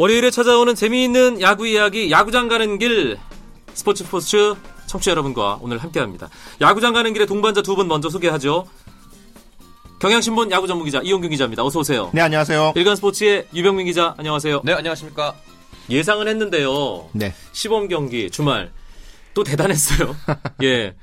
월요일에 찾아오는 재미있는 야구 이야기 야구장 가는 길 스포츠 스포츠 청취자 여러분과 오늘 함께합니다. 야구장 가는 길에 동반자 두 분 먼저 소개하죠. 경향신문 야구 전문 기자 이용균 기자입니다. 어서 오세요. 네, 안녕하세요. 일간 스포츠의 유병민 기자 안녕하세요. 네, 안녕하십니까. 예상은 했는데요. 네. 시범 경기 주말 또 대단했어요. 예.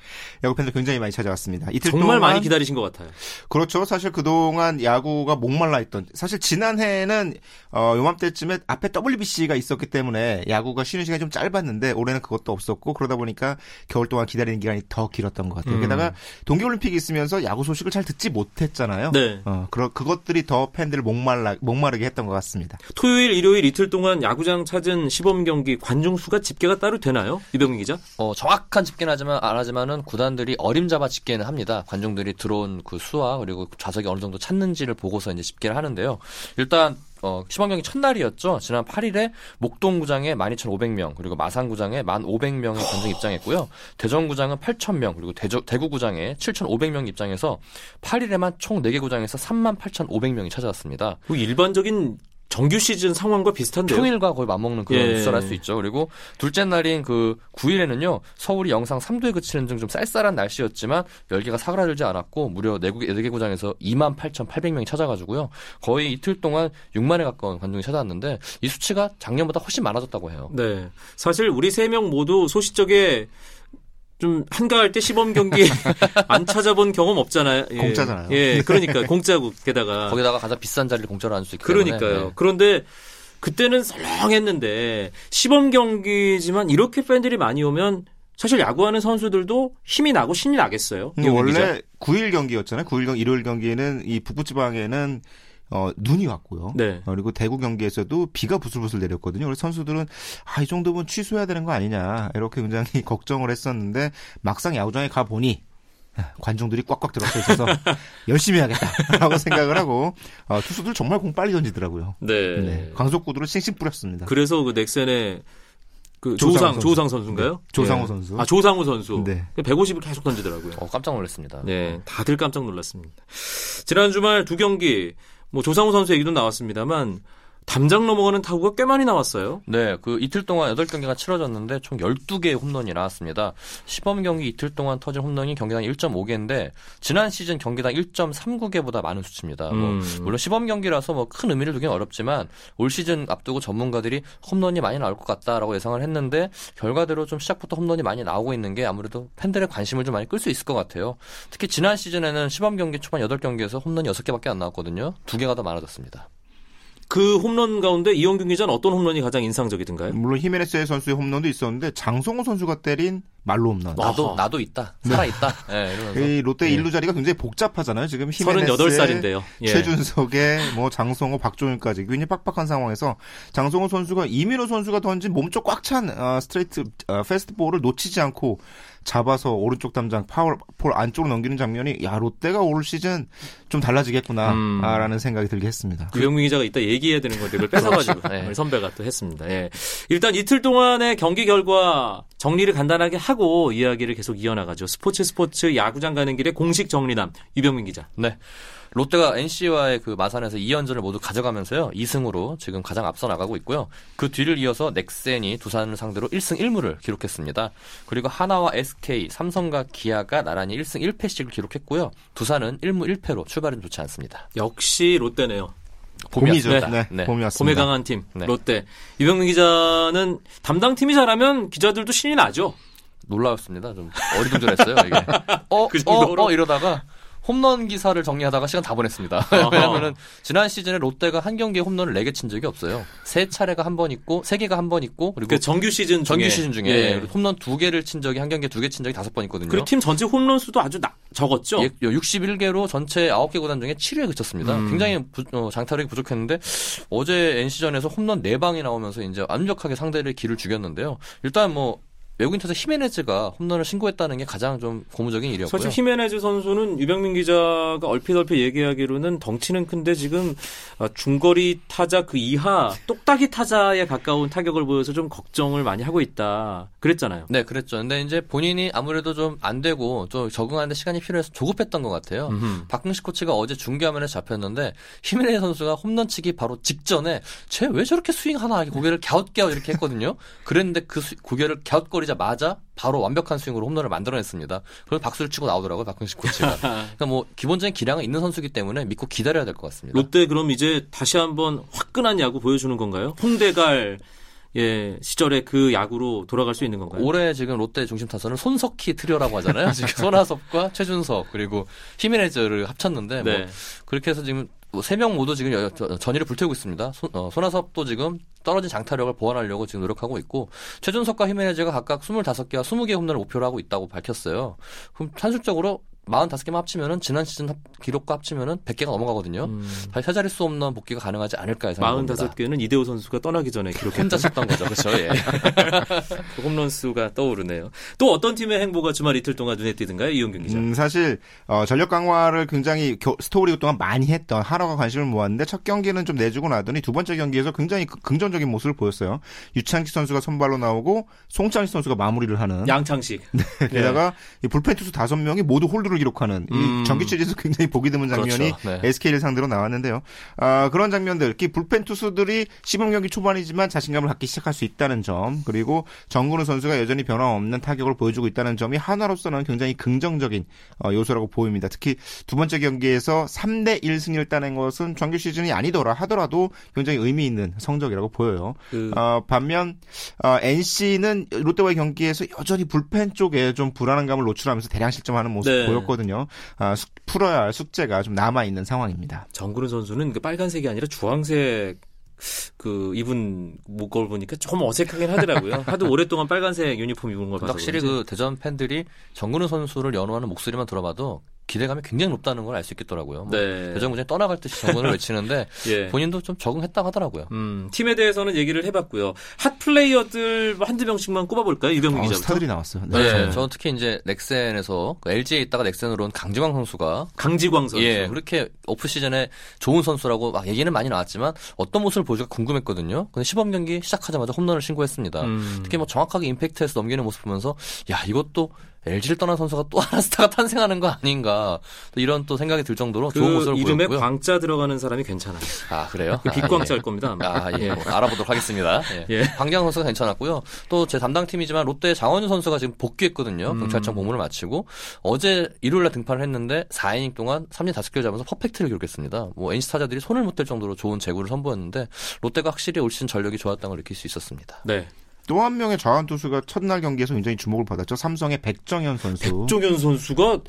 야구 팬들 굉장히 많이 찾아왔습니다. 이틀 정말 동안 많이 기다리신 것 같아요. 그렇죠. 사실 그동안 야구가 목말라 있던 사실 지난해에는 어 요맘때쯤에 앞에 WBC가 있었기 때문에 야구가 쉬는 시간이 좀 짧았는데 올해는 그것도 없었고 그러다 보니까 겨울 동안 기다리는 기간이 더 길었던 것 같아요. 음. 게다가 동계 올림픽이 있으면서 야구 소식을 잘 듣지 못했잖아요. 네. 어, 그러, 그것들이 더 팬들을 목말라 목마르게 했던 것 같습니다. 토요일, 일요일 이틀 동안 야구장 찾은 시범 경기 관중 수가 집계가 따로 되나요? 이병민 기자? 어, 정확한 집계는 하지만 안 하지만은 구단 들이 어림잡아 집계는 합니다. 관중들이 들어온 그 수와 그리고 좌석이 어느 정도 찼는지를 보고서 이제 집계를 하는데요. 일단 어, 시범 경기 첫날이었죠. 지난 8일에 목동구장에 12,500명, 그리고 마산구장에 1,500명의 관중 입장했고요. 대전구장은 8,000명, 그리고 대저, 대구구장에 7,500명 입장해서 8일에만 총 4개 구장에서 38,500명이 찾아왔습니다. 그 일반적인 정규 시즌 상황과 비슷한데요. 평일과 거의 맞먹는 그런 예. 숫자를 할 수 있죠. 그리고 둘째 날인 그 9일에는요, 서울이 영상 3도에 그치는 등 좀 쌀쌀한 날씨였지만 열기가 사그라들지 않았고 무려 4개, 4개 구장에서 28,800명이 찾아가지고요. 거의 이틀 동안 6만에 가까운 관중이 찾아왔는데 이 수치가 작년보다 훨씬 많아졌다고 해요. 네. 사실 우리 세 명 모두 소시적에 좀 한가할 때 시범 경기 안 찾아본 경험 없잖아요. 예. 공짜잖아요. 예, 그러니까 공짜고 게다가 거기다가 가장 비싼 자리를 공짜로 앉을 수 있기 때문에 그러니까요. 네. 그런데 그때는 설렁했는데 시범 경기지만 이렇게 팬들이 많이 오면 사실 야구하는 선수들도 힘이 나고 신이 나겠어요. 원래 9일 경기였잖아요. 9일 경 일요일 경기에는 이 북부 지방에는 어, 눈이 왔고요. 네. 어, 그리고 대구 경기에서도 비가 부슬부슬 내렸거든요. 그래서 선수들은 아, 이 정도면 취소해야 되는 거 아니냐 이렇게 굉장히 걱정을 했었는데 막상 야구장에 가 보니 관중들이 꽉꽉 들어서 있어서 열심히 해야겠다라고 생각을 하고 어, 투수들 정말 공 빨리 던지더라고요. 네. 네. 광속구도를 싱싱 뿌렸습니다. 그래서 그 넥센의 그 조상우 조상 선수. 조상 선수 인가요? 네, 조상우 예. 선수. 아 조상우 선수. 네. 150을 계속 던지더라고요. 어, 깜짝 놀랐습니다. 네, 다들 깜짝 놀랐습니다. 지난 주말 두 경기 뭐 조상우 선수 얘기도 나왔습니다만 담장 넘어가는 타구가 꽤 많이 나왔어요. 네, 그 이틀 동안 8경기가 치러졌는데 총 12개의 홈런이 나왔습니다. 시범 경기 이틀 동안 터진 홈런이 경기당 1.5개인데 지난 시즌 경기당 1.39개보다 많은 수치입니다. 뭐 음. 물론 시범 경기라서 뭐 큰 의미를 두기는 어렵지만 올 시즌 앞두고 전문가들이 홈런이 많이 나올 것 같다라고 예상을 했는데 결과대로 좀 시작부터 홈런이 많이 나오고 있는 게 아무래도 팬들의 관심을 좀 많이 끌 수 있을 것 같아요. 특히 지난 시즌에는 시범 경기 초반 8경기에서 홈런이 6개밖에 안 나왔거든요. 두 개가 더 많아졌습니다. 그 홈런 가운데 이용균 기자는 어떤 홈런이 가장 인상적이던가요? 물론 히메네스 선수의 홈런도 있었는데 장성호 선수가 때린 만루 홈런. 나도 아하. 나도 있다. 살아 있다. 예, 이러면서 이 롯데 네. 일루 자리가 굉장히 복잡하잖아요. 지금 히메네스의 38살인데요. 예. 최준석의 뭐 장성호, 박종윤까지 굉장히 빡빡한 상황에서 장성호 선수가 이민호 선수가 던진 몸쪽 꽉찬 어, 스트레이트 어, 패스트볼을 놓치지 않고 잡아서 오른쪽 담장 파울 폴 안쪽으로 넘기는 장면이 야 롯데가 올 시즌 좀 달라지겠구나라는 음. 생각이 들게 했습니다. 유영민 기자가 이따 얘기해야 되는 건데 그걸 뺏어가지고 그렇죠. 네. 우리 선배가 또 했습니다. 예. 일단 이틀 동안의 경기 결과 정리를 간단하게 하고 이야기를 계속 이어나가죠. 스포츠 스포츠 야구장 가는 길의 공식 정리남 유병민 기자. 네. 롯데가 NC와의 그 마산에서 2연전을 모두 가져가면서요. 2승으로 지금 가장 앞서 나가고 있고요. 그 뒤를 이어서 넥센이 두산을 상대로 1승 1무를 기록했습니다. 그리고 하나와 SK, 삼성과 기아가 나란히 1승 1패씩을 기록했고요. 두산은 1무 1패로 출발은 좋지 않습니다. 역시 롯데네요. 봄이죠. 봄이었습니다. 네, 네. 봄이었습니다. 봄에 강한 팀 네. 롯데. 유병민 기자는 담당 팀이 잘하면 기자들도 신이 나죠. 놀라웠습니다. 좀 어리둥절했어요. 이게. 어, 그 어? 어 이러다가 홈런 기사를 정리하다가 시간 다 보냈습니다. 왜냐면은 지난 시즌에 롯데가 한 경기에 홈런을 4개 친 적이 없어요. 세 차례가 한 번 있고 세 개가 한 번 있고 그리고 그 정규 시즌 중에 정규 시즌 중에 예. 홈런 두 개를 친 적이 한 경기에 두 개 친 적이 다섯 번 있거든요. 그리고 팀 전체 홈런 수도 아주 나- 적었죠. 예, 61개로 전체 9개 구단 중에 7위에 그쳤습니다. 음. 굉장히 부- 어, 장타력이 부족했는데 어제 NC전에서 홈런 4방이 나오면서 이제 완벽하게 상대를 기를 죽였는데요. 일단 뭐 외국인 타자 히메네즈가 홈런을 신고했다는 게 가장 좀 고무적인 일이었고요. 사실 히메네즈 선수는 유병민 기자가 얼핏 얼핏 얘기하기로는 덩치는 큰데 지금 아, 중거리 타자 그 이하 똑딱이 타자에 가까운 타격을 보여서 좀 걱정을 많이 하고 있다. 그랬잖아요. 네, 그랬죠. 근데 이제 본인이 아무래도 좀 안 되고 좀 적응하는데 시간이 필요해서 조급했던 것 같아요. 음흠. 박흥식 코치가 어제 중계화면에 잡혔는데 히메네즈 선수가 홈런 치기 바로 직전에 쟤 왜 저렇게 스윙 하나 이렇게 고개를 갸웃갸웃 이렇게 했거든요. 그랬는데 그 수- 고개를 갸웃거리 자마자 바로 완벽한 스윙으로 홈런을 만들어냈습니다. 그래서 박수를 치고 나오더라고요 박흥식 코치가. 그러니까 뭐 기본적인 기량은 있는 선수기 때문에 믿고 기다려야 될 것 같습니다. 롯데 그럼 이제 다시 한번 화끈한 야구 보여주는 건가요? 홍대갈 예 시절의 그 야구로 돌아갈 수 있는 건가요? 올해 지금 롯데 중심 타선은 손석희 트리오라고 하잖아요. 지금 손아섭과 최준석 그리고 히메네즈를 합쳤는데 뭐 네. 그렇게 해서 지금 세명 모두 지금 전의를 불태우고 있습니다. 손, 어, 손아섭도 지금 떨어진 장타력을 보완하려고 지금 노력하고 있고 최준석과 히메네즈가 각각 25개와 20개 홈런을 목표로 하고 있다고 밝혔어요. 그럼 산술적으로 45개만 합치면은 지난 시즌 합- 기록과 합치면은 100개가 넘어가거든요. 음, 다시 세 자릿수 홈런 복귀가 가능하지 않을까 예상합니다. 45개는 이대호 선수가 떠나기 전에 기록했던 혼자 쳤던 거죠. 그렇죠. 예. 그 홈런 수가 떠오르네요. 또 어떤 팀의 행보가 주말 이틀 동안 눈에 띄든가요? 이용경 기자. 음, 사실 어, 전력 강화를 굉장히 겨- 스토리 그동안 많이 했던 하나가 관심을 모았는데 첫 경기는 좀 내주고 나더니 두 번째 경기에서 굉장히 그- 긍정적인 모습을 보였어요. 유창기 선수가 선발로 나오고 송창식 선수가 마무리를 하는 양창식. 게다가 이 불펜 투수 다섯 명이 모두 홀드를 기록하는 음. 이 정규 시리즈에서 굉장히 보기 드문 장면이 그렇죠. 네. SK를 상대로 나왔는데요. 아, 그런 장면들, 특히 불펜 투수들이 시범 경기 초반이지만 자신감을 갖기 시작할 수 있다는 점, 그리고 정근우 선수가 여전히 변함없는 타격을 보여주고 있다는 점이 하나로서는 굉장히 긍정적인 어, 요소라고 보입니다. 특히 두 번째 경기에서 3대 1 승리를 따낸 것은 정규 시즌이 아니더라 하더라도 굉장히 의미 있는 성적이라고 보여요. 그 어, 반면 어, NC는 롯데와의 경기에서 여전히 불펜 쪽에 좀 불안감을 노출하면서 대량 실점하는 모습 네. 보였 거든요. 아, 숙- 풀어야 할 숙제가 좀 남아 있는 상황입니다. 정근우 선수는 그 빨간색이 아니라 주황색 그 입은 목걸 보니까 조금 어색하긴 하더라고요. 하도 오랫동안 빨간색 유니폼 입은 걸 봐서 확실히 그런지. 그 대전 팬들이 정근우 선수를 연호하는 목소리만 들어봐도 기대감이 굉장히 높다는 걸 알 수 있겠더라고요. 뭐 네. 대전구장에 떠나갈 듯이 정근우를 외치는데 예. 본인도 좀 적응했다고 하더라고요. 음, 팀에 대해서는 얘기를 해봤고요. hot player들 뭐 한두 명씩만 꼽아볼까요? 유병민 어, 기자부터. 스타들이 나왔어요. 네, 저는 특히 이제 넥센에서 그 LG에 있다가 넥센으로 온 강지광 선수가 강지광 선수. 예, 그렇게 off season에 좋은 선수라고 막 얘기는 많이 나왔지만 어떤 모습을 보여줄까 궁금했거든요. 근데 시범 경기 시작하자마자 홈런을 신고했습니다. 음. 특히 뭐 정확하게 임팩트해서 넘기는 모습 보면서 야 이것도 LG를 떠난 선수가 또 하나 스타가 탄생하는 거 아닌가 또 이런 또 생각이 들 정도로 그 좋은 모습을 이름에 보였고요. 광자 들어가는 사람이 괜찮아요. 아 그래요? 그 아, 빛광자일 예. 겁니다. 아마. 아, 예. 뭐 알아보도록 하겠습니다. 예. 예. 강기영 선수가 괜찮았고요. 또 제 담당 팀이지만 롯데 장원준 선수가 지금 복귀했거든요. 음. 경찰청 복무를 마치고 어제 일요일날 등판을 했는데 4이닝 동안 3진 5개를 잡아서 퍼펙트를 기록했습니다. 뭐 NC 타자들이 손을 못 댈 정도로 좋은 제구를 선보였는데 롯데가 확실히 올 시즌 전력이 좋았다는 걸 느낄 수 있었습니다. 네. 또 한 명의 좌완 투수가 첫날 경기에서 굉장히 주목을 받았죠. 삼성의 백정현 선수. 백종현 선수가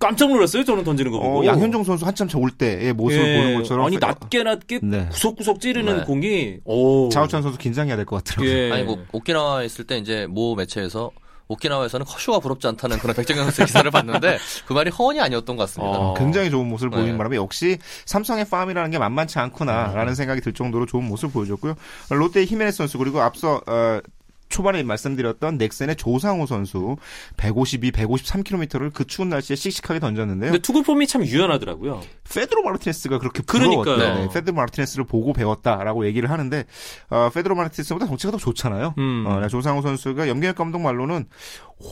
깜짝 놀랐어요. 저는 던지는 거 보고. 어, 양현종 선수 한참 올 때의 모습을 예. 보는 것처럼 아니 낮게 낮게 네. 구석구석 찌르는 네. 공이 오. 자우찬 선수 긴장해야 될 것 같더라고요. 예. 아니 뭐 오키나와 있을 때 이제 모 매체에서 오키나와에서는 커쇼가 부럽지 않다는 그런 백정현 선수의 기사를 봤는데 그 말이 허언이 아니었던 것 같습니다. 어. 굉장히 좋은 모습을 보이는 네. 바람에 역시 삼성의 farm이라는 게 만만치 않구나라는 생각이 들 정도로 좋은 모습을 보여줬고요. 롯데의 히메네스 선수 그리고 앞서 어, 초반에 말씀드렸던 넥센의 조상우 선수 152, 153km를 그 추운 날씨에 씩씩하게 던졌는데요. 근데 투구 폼이 참 유연하더라고요. 페드로 마르티네스가 그렇게 그러니까요. 부러웠다. 네, 페드로 마르티네스를 보고 배웠다라고 얘기를 하는데 어, 페드로 마르티네스보다 덩치가 더 좋잖아요. 음. 어, 네, 조상우 선수가 염경엽 감독 말로는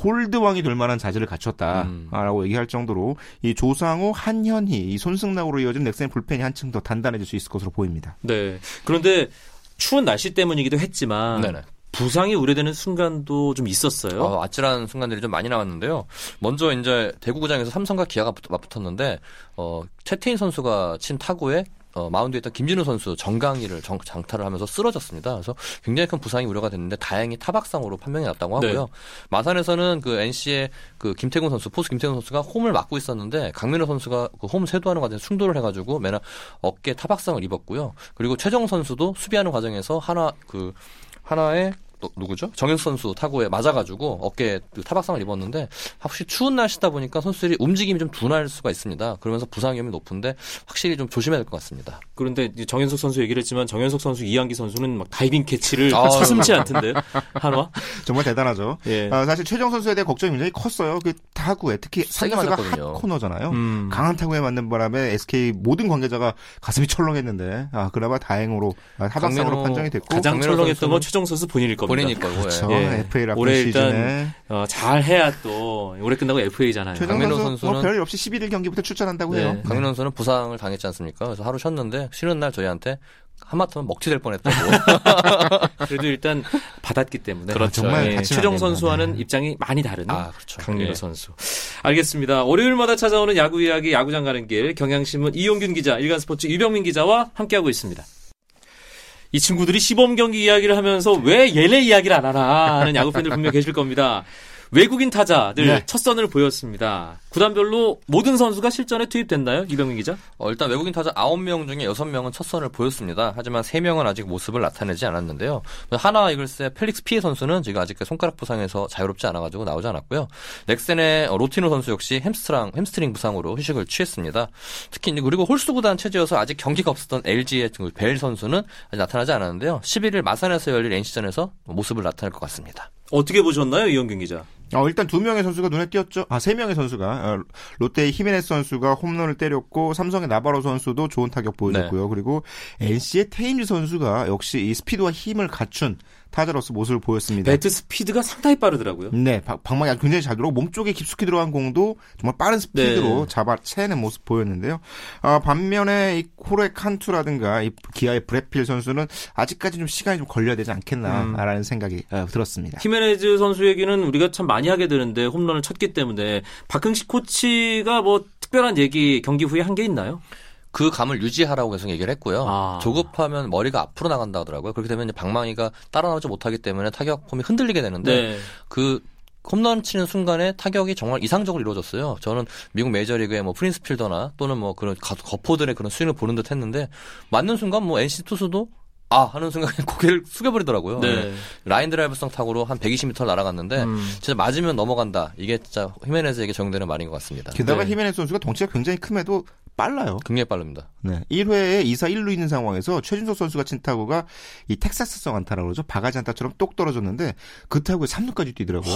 홀드왕이 될 만한 자질을 음. 갖췄다라고 얘기할 정도로 이 조상우, 한현희, 이 손승락으로 이어진 넥센 불펜이 한층 더 단단해질 수 있을 것으로 보입니다. 네. 그런데 추운 날씨 때문이기도 했지만 네네. 부상이 우려되는 순간도 좀 있었어요. 어, 아찔한 순간들이 좀 많이 나왔는데요. 먼저 이제 대구구장에서 삼성과 기아가 붙- 맞붙었는데 어, 최태인 선수가 친 타구에 어, 마운드에 있던 김진우 선수 정강이를 정- 장타를 하면서 쓰러졌습니다. 그래서 굉장히 큰 부상이 우려가 됐는데 다행히 타박상으로 판명이 났다고 하고요. 네. 마산에서는 그 NC의 그 김태군 선수, 포수 김태군 선수가 홈을 막고 있었는데 강민호 선수가 그 홈 세도하는 과정에 충돌을 해가지고 맨날 어깨 타박상을 입었고요. 그리고 최정 선수도 수비하는 과정에서 하나 그 하나의 또 누구죠? 정혁 선수 타구에 맞아가지고 어깨에 그 타박상을 입었는데 확실히 추운 날씨다 보니까 선수들이 움직임이 좀 둔할 수가 있습니다. 그러면서 부상 위험이 높은데 확실히 좀 조심해야 될 것 같습니다. 그런데 정현석 선수 얘기를 했지만 정현석 선수, 이한기 선수는 막 다이빙 캐치를 아, 서슴지 않던데요. 한화? 정말 대단하죠. 예. 아, 사실 최정 선수에 대해 걱정이 굉장히 컸어요. 그 타구에 특히 맞았거든요. 핫 코너잖아요. 음. 강한 타구에 맞는 바람에 SK 모든 관계자가 가슴이 철렁했는데 아 그나마 다행으로 아, 타박상으로 강민호 판정이 됐고 가장 철렁했던 건 최정 선수 본인일 겁니다. 거고. 그렇죠. 예. FA 올해 시즌에 일단 어, 잘 해야 또 올해 끝나고 FA잖아요. 최정 강민호 선수 뭐 선수는- 별일 없이 11일 경기부터 출전한다고 네. 해요. 강민호 선수는 부상을 당했지 않습니까? 그래서 하루 쉬었는데 쉬는 날 저희한테 하마터면 먹튀 될 뻔했다고. 그래도 일단 받았기 때문에 그렇죠. 정말 예, 최정. 선수와는 네. 입장이 많이 다른 아, 그렇죠. 강민호 예. 선수. 알겠습니다. 월요일마다 찾아오는 야구 이야기 야구장 가는 길 경향신문 이용균 기자, 일간스포츠 유병민 기자와 함께하고 있습니다. 이 친구들이 시범 경기 이야기를 하면서 왜 얘네 이야기를 안 하나 하는 야구 팬들 분명 계실 겁니다. 외국인 타자들 네. 첫 선을 보였습니다. 구단별로 모든 선수가 실전에 투입됐나요? 이병민 기자? 어, 일단 외국인 타자 9명 중에 6명은 첫 선을 보였습니다. 하지만 3명은 아직 모습을 나타내지 않았는데요. 한화 이글스의 펠릭스 피에 선수는 지금 아직 손가락 부상에서 자유롭지 않아가지고 나오지 않았고요. 넥센의 어, 로티노 선수 역시 햄스트랑, 햄스트링 부상으로 휴식을 취했습니다. 특히 그리고 홀수 구단 체제여서 아직 경기가 없었던 LG의 벨 선수는 아직 나타나지 않았는데요. 11일 마산에서 열릴 NC전에서 모습을 나타낼 것 같습니다. 어떻게 보셨나요, 이용균 기자? 어, 일단 두 명의 선수가 눈에 띄었죠. 아, 세 명의 선수가. 어, 롯데의 히메네스 선수가 홈런을 때렸고, 삼성의 나바로 선수도 좋은 타격 보여줬고요. 그리고 NC의 테임즈 선수가 역시 이 스피드와 힘을 갖춘 타자로서 모습을 보였습니다. 배트 스피드가 상당히 빠르더라고요. 네, 박- 방망이 아주 굉장히 잘 들어오고 몸 쪽에 깊숙이 들어간 공도 정말 빠른 스피드로 네. 잡아채는 모습 보였는데요. 아, 반면에 이 호르헤 칸투라든가 이 기아의 브렛 필 선수는 아직까지 좀 시간이 좀 걸려야 되지 않겠나라는 생각이 어, 들었습니다. 히메네즈 선수 얘기는 우리가 참 많이 하게 되는데 홈런을 쳤기 때문에 박흥식 코치가 뭐 특별한 얘기 경기 후에 한 게 있나요? 그 감을 유지하라고 계속 얘기를 했고요. 아. 조급하면 머리가 앞으로 나간다 하더라고요. 그렇게 되면 이제 방망이가 따라 나오지 못하기 때문에 타격 폼이 흔들리게 되는데 네. 그 홈런 치는 순간에 타격이 정말 이상적으로 이루어졌어요. 저는 미국 메이저리그의 뭐 프린스 필더나 또는 뭐 그런 가- 거포들의 그런 스윙을 보는 듯 했는데 맞는 순간 뭐 NC 투수도 아 하는 순간 고개를 숙여버리더라고요. 네. 라인 드라이브성 타구로 한 120m 날아갔는데 음. 진짜 맞으면 넘어간다. 이게 진짜 히메네즈에게 적용되는 말인 것 같습니다. 게다가 네. 히메네스 선수가 덩치가 굉장히 큼에도 빨라요. 굉장히 빠릅니다. 네. 1회에 2사 1루 있는 상황에서 최준석 선수가 친 타구가 이 텍사스성 안타라고 그러죠. 바가지 안타처럼 똑 떨어졌는데 그 타구에 3루까지 뛰더라고요.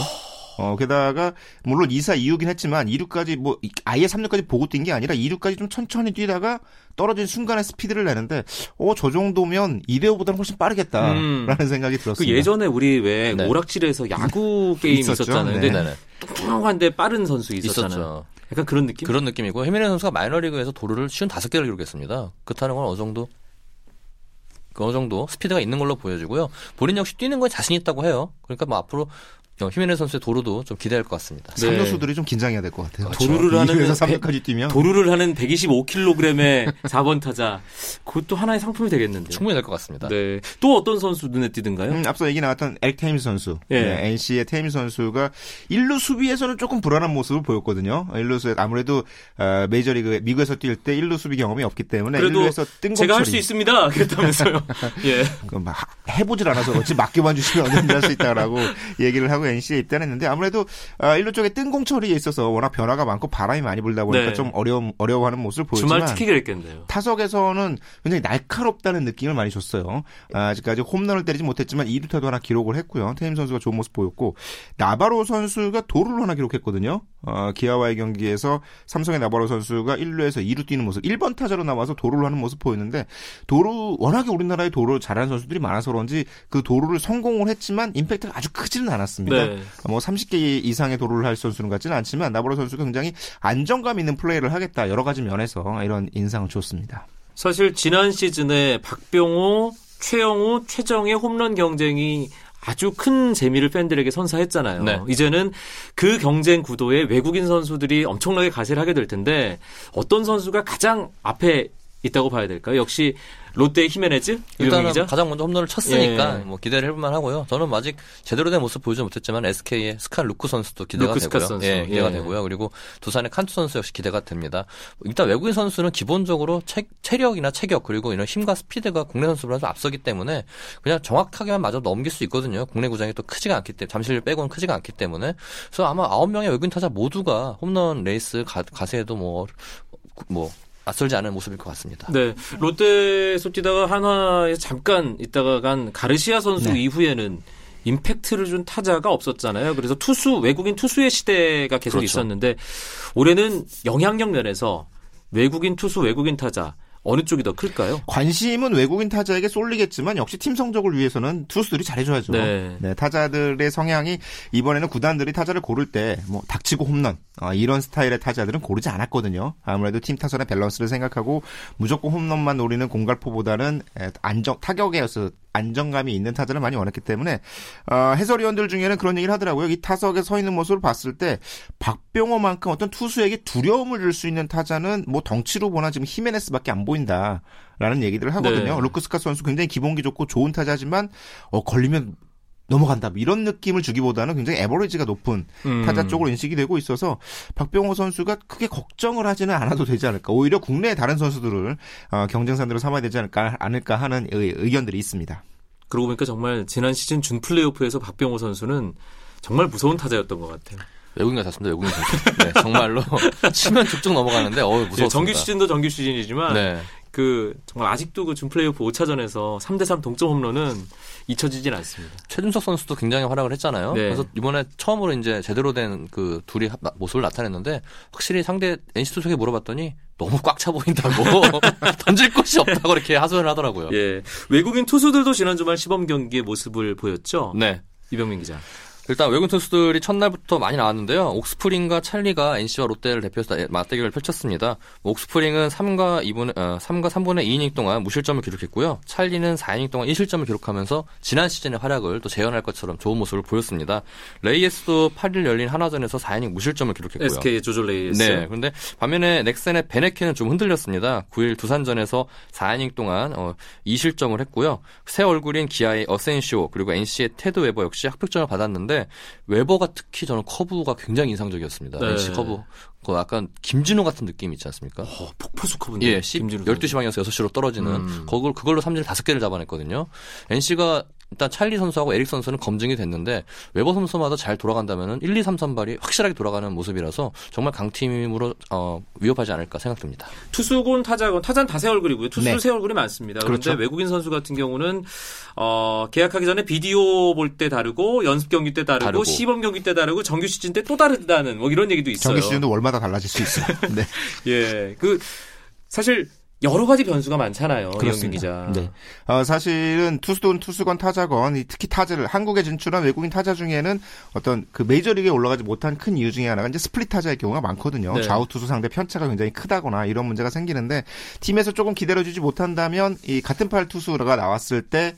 어, 게다가 물론 2사 2루긴 했지만 2루까지 뭐 아예 3루까지 보고 뛴 게 아니라 2루까지 좀 천천히 뛰다가 떨어진 순간에 스피드를 내는데 어, 저 정도면 이대호보다는 훨씬 빠르겠다라는 음. 생각이 그 들었습니다. 예전에 우리 왜 네. 오락실에서 야구 게임 있었죠. 있었잖아요. 네. 근데. 뚱뚱한데 빠른 선수 있었잖아요. 있었죠. 약간 그런 느낌? 그런 느낌이고 히메네 선수가 마이너리그에서 도루를 쉬운 다섯 개를 기록했습니다. 그렇다는 건 어느 정도 그 어느 정도 스피드가 있는 걸로 보여지고요. 본인 역시 뛰는 거에 자신 있다고 해요. 그러니까 뭐 앞으로 히메네 선수의 도루도 좀 기대할 것 같습니다. 네. 삼루수들이 좀 긴장해야 될 것 같아요. 도루를 하는 2루에서 배- 3루까지 뛰면 도루를 하는 125kg의 4번 타자. 그것도 하나의 상품이 되겠는데. 충분히 될 것 같습니다. 네. 또 어떤 선수 눈에 띄든가요? 음, 앞서 얘기 나왔던 에릭 테임스 선수, 예. 네, NC의 테임스 선수가 1루 수비에서는 조금 불안한 모습을 보였거든요. 1루 수 아무래도 어, 메이저리그 미국에서 뛸 때 1루 수비 경험이 없기 때문에 그래도 1루에서 뜬공 제가 할 수 있습니다. 그랬다면서요. 예. 그막 해보질 않아서 그렇지 맡겨만 주시면 언제든지 할 수 있다라고 얘기를 하고 NC에 입단 했는데 아무래도 아, 1루 쪽에 뜬공 처리에 있어서 워낙 변화가 많고 바람이 많이 불다 보니까 네. 좀 어려움 어려워하는 모습을 보였지만 주말 특히 그랬겠네요. 타석에서는 굉장히 날카롭다는 느낌을 많이 줬어요. 아, 아직까지 홈런을 때리지 못했지만 2루타도 하나 기록을 했고요. 테임 선수가 좋은 모습 보였고 나바로 선수가 도루를 하나 기록했거든요. 어, 기아와의 경기에서 삼성의 나바로 선수가 1루에서 2루 뛰는 모습, 1번 타자로 나와서 도루를 하는 모습 보였는데 도루 워낙에 우리나라에 도루 잘하는 선수들이 많아서 그런지 그 도루를 성공을 했지만 임팩트가 아주 크지는 않았습니다. 네. 뭐 30개 이상의 도루를 할 선수는 같지는 않지만 나바로 선수가 굉장히 안정감 있는 플레이를 하겠다 여러 가지 면에서 이런 인상을 줬습니다. 사실 지난 시즌에 박병호, 최영우, 최정의 홈런 경쟁이 아주 큰 재미를 팬들에게 선사했잖아요. 네. 이제는 그 경쟁 구도에 외국인 선수들이 엄청나게 가세를 하게 될 텐데 어떤 선수가 가장 앞에 있다고 봐야 될까요? 역시 롯데의 히메네즈 일단은 기자. 가장 먼저 홈런을 쳤으니까 예. 뭐 기대를 해볼만 하고요. 저는 아직 제대로 된 모습 보여주지 못했지만 SK의 스칼 루크 선수도 기대가 루크 되고요. 선수. 예, 기대가 예. 되고요. 그리고 두산의 칸투 선수 역시 기대가 됩니다. 일단 외국인 선수는 기본적으로 체, 체력이나 체격 그리고 이런 힘과 스피드가 국내 선수보다 좀 앞서기 때문에 그냥 정확하게만 맞아 넘길 수 있거든요. 국내 구장이 또 크지가 않기 때문에 잠실 빼고는 크지가 않기 때문에 그래서 아마 아홉 명의 외국인 타자 모두가 홈런 레이스 가, 가세에도 뭐뭐 낯설지 않은 모습일 것 같습니다. 네, 롯데에서 뛰다가 한화에 잠깐 있다가 간 가르시아 선수 네. 이후에는 임팩트를 준 타자가 없었잖아요. 그래서 투수 외국인 투수의 시대가 계속 그렇죠. 있었는데 올해는 영향력 면에서 외국인 투수 외국인 타자 어느 쪽이 더 클까요? 관심은 외국인 타자에게 쏠리겠지만 역시 팀 성적을 위해서는 투수들이 잘해줘야죠. 네. 타자들의 성향이 이번에는 구단들이 타자를 고를 때 뭐 닥치고 홈런 어, 이런 스타일의 타자들은 고르지 않았거든요. 아무래도 팀 타선의 밸런스를 생각하고 무조건 홈런만 노리는 공갈포보다는 에, 안정 타격에서 안정감이 있는 타자를 많이 원했기 때문에 어, 해설위원들 중에는 그런 얘기를 하더라고요. 이 타석에 서 있는 모습을 봤을 때 박병호만큼 어떤 투수에게 두려움을 줄 수 있는 타자는 뭐 덩치로 보나 지금 히메네스밖에 안 보인다라는 얘기들을 하거든요. 네. 루크스카 선수 굉장히 기본기 좋고 좋은 타자지만 어, 걸리면 넘어간다 이런 느낌을 주기보다는 굉장히 에버리지가 높은 음. 타자 쪽으로 인식이 되고 있어서 박병호 선수가 크게 걱정을 하지는 않아도 되지 않을까 오히려 국내 다른 선수들을 어, 경쟁 상대로 삼아야 되지 않을까 않을까 하는 의, 의견들이 있습니다. 그러고 보니까 정말 지난 시즌 준 플레이오프에서 박병호 선수는 정말 무서운 타자였던 것 같아요. 외국인 같았습니다. 외국인 선수. 네, 정말로 치면 쭉쭉 넘어가는데 어 무서웠습니다. 예, 정규 시즌도 정규 시즌이지만 네. 그 정말 아직도 그 준 플레이오프 5차전에서 3대3 동점 홈런은 잊혀지진 않습니다. 최준석 선수도 굉장히 활약을 했잖아요. 네. 그래서 이번에 처음으로 이제 제대로 된 그 둘이 합- 모습을 나타냈는데 확실히 상대 NC 투석에 물어봤더니 너무 꽉 차 보인다고 던질 곳이 없다고 이렇게 하소연을 하더라고요. 예. 외국인 투수들도 지난 주말 시범 경기의 모습을 보였죠. 네. 이병민 기자. 일단 외국인 투수들이 첫날부터 많이 나왔는데요. 옥스프링과 찰리가 NC와 롯데를 대표해서 맞대결을 펼쳤습니다. 옥스프링은 3과 2분, 어, 3과 3분의 2이닝 동안 무실점을 기록했고요. 찰리는 4이닝 동안 1실점을 기록하면서 지난 시즌의 활약을 또 재현할 것처럼 좋은 모습을 보였습니다. 레이에스도 8일 열린 한화전에서 4이닝 무실점을 기록했고요. SK 조졸레이스. 네. 그런데 반면에 넥센의 베네케는 좀 흔들렸습니다. 9일 두산전에서 4이닝 동안 어, 2실점을 했고요. 새 얼굴인 기아의 어센시오 그리고 NC의 테드 웨버 역시 합격점을 받았는데 웨버가 특히 저는 커브가 굉장히 인상적이었습니다. 네. NC 커브. 그 약간 김진우 같은 느낌 있지 않습니까? 어, 폭포수 커브인데. 예, 10, 김진우 12시 방향에서 6시로 떨어지는 음. 그걸 그걸로 삼진 5개를 잡아냈거든요. NC가 일단 찰리 선수하고 에릭 선수는 검증이 됐는데 웨버 선수마저 잘 돌아간다면은 1, 2, 3 선발이 확실하게 돌아가는 모습이라서 정말 강팀으로 어, 위협하지 않을까 생각됩니다. 투수건 타자건 타자는 다 새 얼굴이고요. 투수 네. 새 얼굴이 많습니다. 그런데 그렇죠. 외국인 선수 같은 경우는 어, 계약하기 전에 비디오 볼 때 다르고 연습 경기 때 다르고, 다르고. 시범 경기 때 다르고 정규 시즌 때 또 다르다는 뭐 이런 얘기도 있어요. 정규 시즌도 월마다 달라질 수 있어요. 네. 예. 그 사실 여러 가지 변수가 많잖아요. 기자. 네. 어, 사실은 투수든 투수건 타자건 이 특히 타자를 한국에 진출한 외국인 타자 중에는 어떤 그 메이저리그에 올라가지 못한 큰 이유 중에 하나가 이제 스플릿 타자의 경우가 많거든요. 네. 좌우 투수 상대 편차가 굉장히 크다거나 이런 문제가 생기는데 팀에서 조금 기다려주지 못한다면 이 같은 팔 투수가 나왔을 때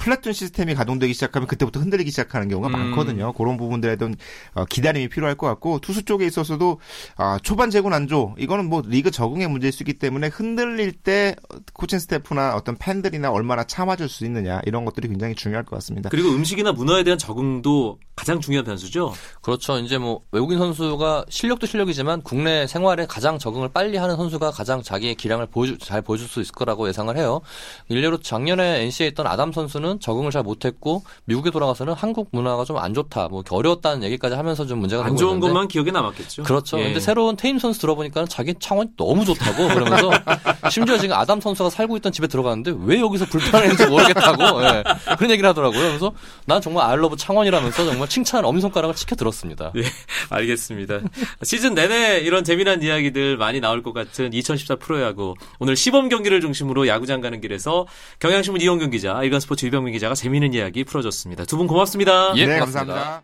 플래툰 시스템이 가동되기 시작하면 그때부터 흔들리기 시작하는 경우가 음. 많거든요. 그런 부분들에 대한 어, 기다림이 필요할 것 같고 투수 쪽에 있어서도 아, 초반 제군 안조 이거는 뭐 리그 적응의 문제일 수 있기 때문에 흔들릴 때 코칭 스태프나 어떤 팬들이나 얼마나 참아줄 수 있느냐 이런 것들이 굉장히 중요할 것 같습니다. 그리고 음식이나 문화에 대한 적응도 가장 중요한 변수죠. 그렇죠. 이제 뭐 외국인 선수가 실력도 실력이지만 국내 생활에 가장 적응을 빨리 하는 선수가 가장 자기의 기량을 보여주, 잘 보여줄 수 있을 거라고 예상을 해요. 일례로 작년에 NC에 있던 아담 선수는 적응을 잘 못했고 미국에 돌아가서는 한국 문화가 좀 안 좋다, 뭐 어려웠다는 얘기까지 하면서 좀 문제가 안 좋은 있는데 것만 기억에 남았겠죠. 그렇죠. 예. 근데 새로운 테임 선수 들어보니까 자기 창원이 너무 좋다고 그러면서 심지어 지금 아담 선수가 살고 있던 집에 들어갔는데 왜 여기서 불편했는지 모르겠다고 예. 그런 얘기를 하더라고요. 그래서 난 정말 알러브 창원이라면서 정말 칭찬 엄지손가락을 치켜 들었습니다. 예, 알겠습니다. 시즌 내내 이런 재미난 이야기들 많이 나올 것 같은 2014 프로야구. 오늘 시범 경기를 중심으로 야구장 가는 길에서 경향신문 이용경 기자, 일간 스포츠 유병 민 기자가 재미있는 이야기 풀어줬습니다. 두 분 고맙습니다. 예, 네, 고맙습니다. 감사합니다.